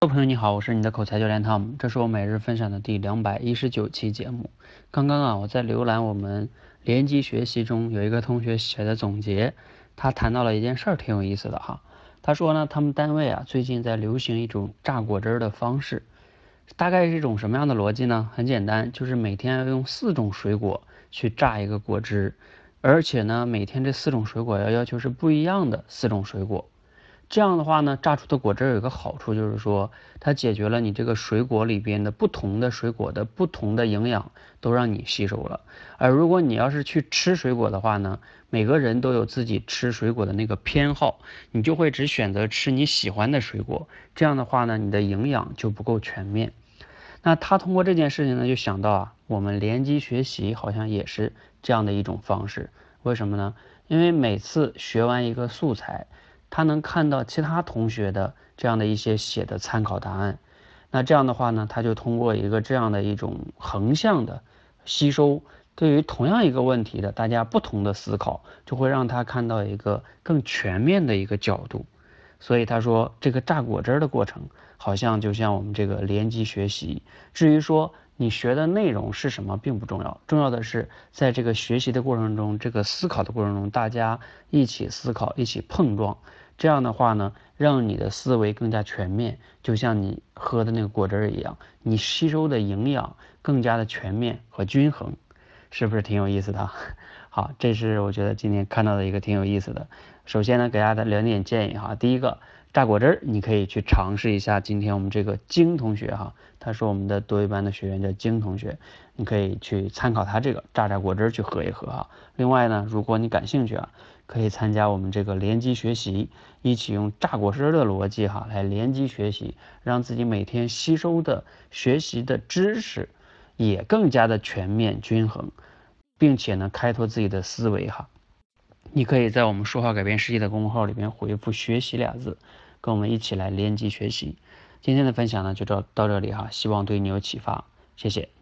各位朋友你好，我是你的口才教练 Tom，这是我每日分享的第两百一十九期节目。刚刚啊，我在浏览我们联机学习中有一个同学写的总结，他谈到了一件事儿，挺有意思的哈。他说呢，他们单位啊最近在流行一种榨果汁的方式，大概是一种什么样的逻辑呢？很简单，就是每天要用四种水果去榨一个果汁，而且呢，每天这四种水果要要求是不一样的四种水果。这样的话呢，榨出的果汁有一个好处，就是说它解决了你这个水果里边的不同的水果的不同的营养都让你吸收了。而如果你要是去吃水果的话呢，每个人都有自己吃水果的那个偏好，你就会只选择吃你喜欢的水果。这样的话呢，你的营养就不够全面。那他通过这件事情呢，就想到啊，我们联机学习好像也是这样的一种方式。为什么呢？因为每次学完一个素材。他能看到其他同学的这样的一些写的参考答案，那这样的话呢，他就通过一个这样的一种横向的吸收，对于同样一个问题的大家不同的思考，就会让他看到一个更全面的一个角度。所以他说，这个榨果汁的过程，好像就像我们这个联机学习。至于说你学的内容是什么，并不重要，重要的是在这个学习的过程中，这个思考的过程中，大家一起思考，一起碰撞。这样的话呢，让你的思维更加全面，就像你喝的那个果汁儿一样，你吸收的营养更加的全面和均衡，是不是挺有意思的？好，这是我觉得今天看到的一个挺有意思的。首先呢，给大家的两点建议哈，第一个。榨果汁儿，你可以去尝试一下。今天我们这个晶同学哈，他是我们的多一班的学员，叫晶同学，你可以去参考他这个榨榨果汁儿去喝一喝哈。另外呢，如果你感兴趣啊，可以参加我们这个联机学习，一起用榨果汁儿的逻辑哈来联机学习，让自己每天吸收的学习的知识也更加的全面均衡，并且呢，开拓自己的思维哈。你可以在我们说话改变世界的公众号里面回复“学习”俩字，跟我们一起来联机学习。今天的分享呢就到到这里哈，希望对你有启发，谢谢。